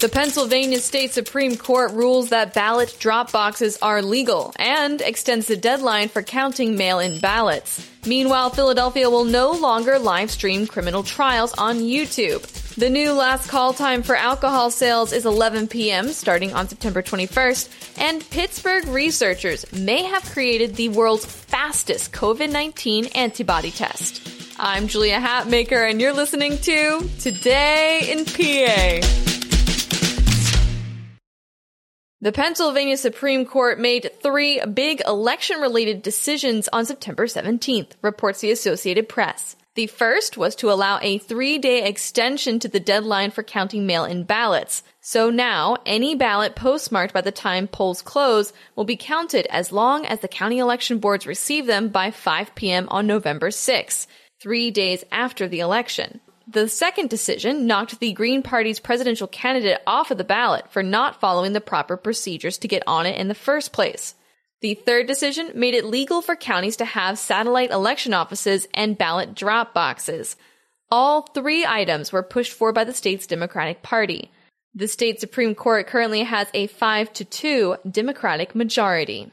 The Pennsylvania State Supreme Court rules that ballot drop boxes are legal and extends the deadline for counting mail-in ballots. Meanwhile, Philadelphia will no longer live stream criminal trials on YouTube. The new last call time for alcohol sales is 11 p.m. starting on September 21st, and Pittsburgh researchers may have created the world's fastest COVID 19 antibody test. I'm Julia Hatmaker, and you're listening to Today in PA. The Pennsylvania Supreme Court made three big election related decisions on September 17th, reports the Associated Press. The first was to allow a three day extension to the deadline for counting mail in ballots. So now, any ballot postmarked by the time polls close will be counted as long as the county election boards receive them by 5 p.m. on November 6, three days after the election. The second decision knocked the Green Party's presidential candidate off of the ballot for not following the proper procedures to get on it in the first place. The third decision made it legal for counties to have satellite election offices and ballot drop boxes. All three items were pushed for by the state's Democratic Party. The state Supreme Court currently has a 5 to 2 Democratic majority.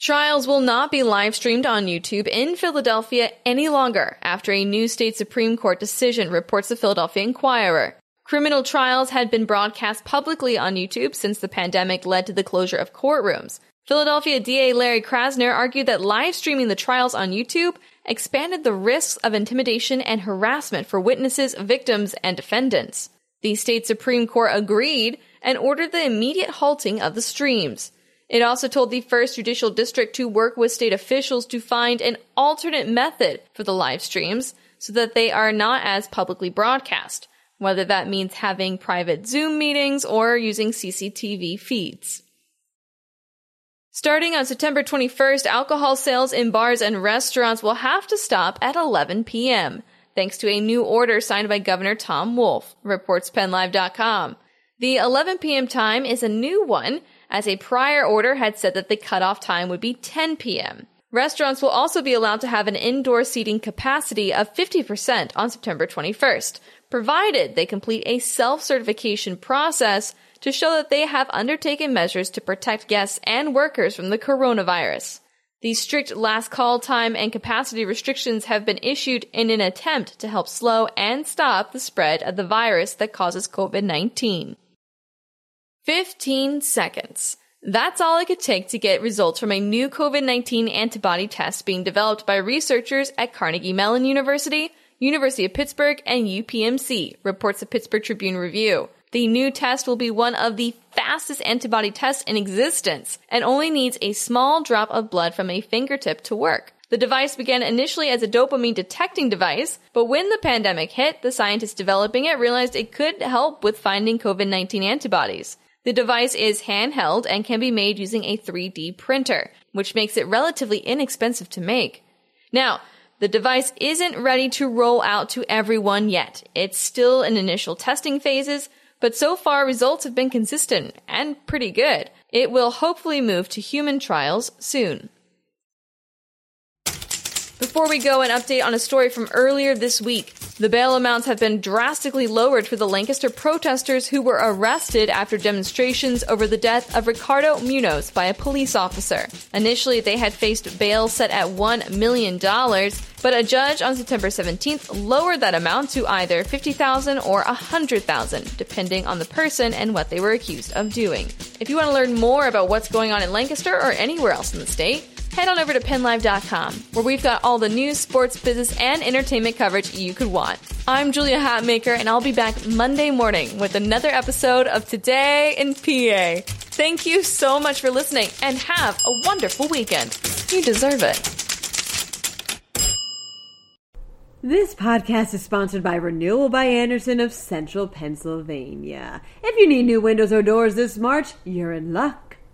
Trials will not be live streamed on YouTube in Philadelphia any longer after a new state Supreme Court decision, reports the Philadelphia Inquirer. Criminal trials had been broadcast publicly on YouTube since the pandemic led to the closure of courtrooms. Philadelphia DA Larry Krasner argued that live streaming the trials on YouTube expanded the risks of intimidation and harassment for witnesses, victims, and defendants. The state Supreme Court agreed and ordered the immediate halting of the streams. It also told the first judicial district to work with state officials to find an alternate method for the live streams so that they are not as publicly broadcast, whether that means having private Zoom meetings or using CCTV feeds. Starting on September 21st, alcohol sales in bars and restaurants will have to stop at 11 p.m., thanks to a new order signed by Governor Tom Wolf, reports PennLive.com. The 11 p.m. time is a new one as a prior order had said that the cutoff time would be 10 p.m. Restaurants will also be allowed to have an indoor seating capacity of 50% on September 21st, provided they complete a self-certification process to show that they have undertaken measures to protect guests and workers from the coronavirus. These strict last call time and capacity restrictions have been issued in an attempt to help slow and stop the spread of the virus that causes COVID-19. 15 seconds. That's all it could take to get results from a new COVID 19 antibody test being developed by researchers at Carnegie Mellon University, University of Pittsburgh, and UPMC, reports the Pittsburgh Tribune Review. The new test will be one of the fastest antibody tests in existence and only needs a small drop of blood from a fingertip to work. The device began initially as a dopamine detecting device, but when the pandemic hit, the scientists developing it realized it could help with finding COVID 19 antibodies. The device is handheld and can be made using a 3D printer, which makes it relatively inexpensive to make. Now, the device isn't ready to roll out to everyone yet. It's still in initial testing phases, but so far results have been consistent and pretty good. It will hopefully move to human trials soon. Before we go, an update on a story from earlier this week. The bail amounts have been drastically lowered for the Lancaster protesters who were arrested after demonstrations over the death of Ricardo Munoz by a police officer. Initially, they had faced bail set at $1 million, but a judge on September 17th lowered that amount to either 50,000 or 100,000, depending on the person and what they were accused of doing. If you want to learn more about what's going on in Lancaster or anywhere else in the state, head on over to pennlive.com, where we've got all the news, sports, business, and entertainment coverage you could want. I'm Julia Hatmaker, and I'll be back Monday morning with another episode of Today in PA. Thank you so much for listening, and have a wonderful weekend. You deserve it. This podcast is sponsored by Renewal by Andersen of Central Pennsylvania. If you need new windows or doors this March, you're in luck.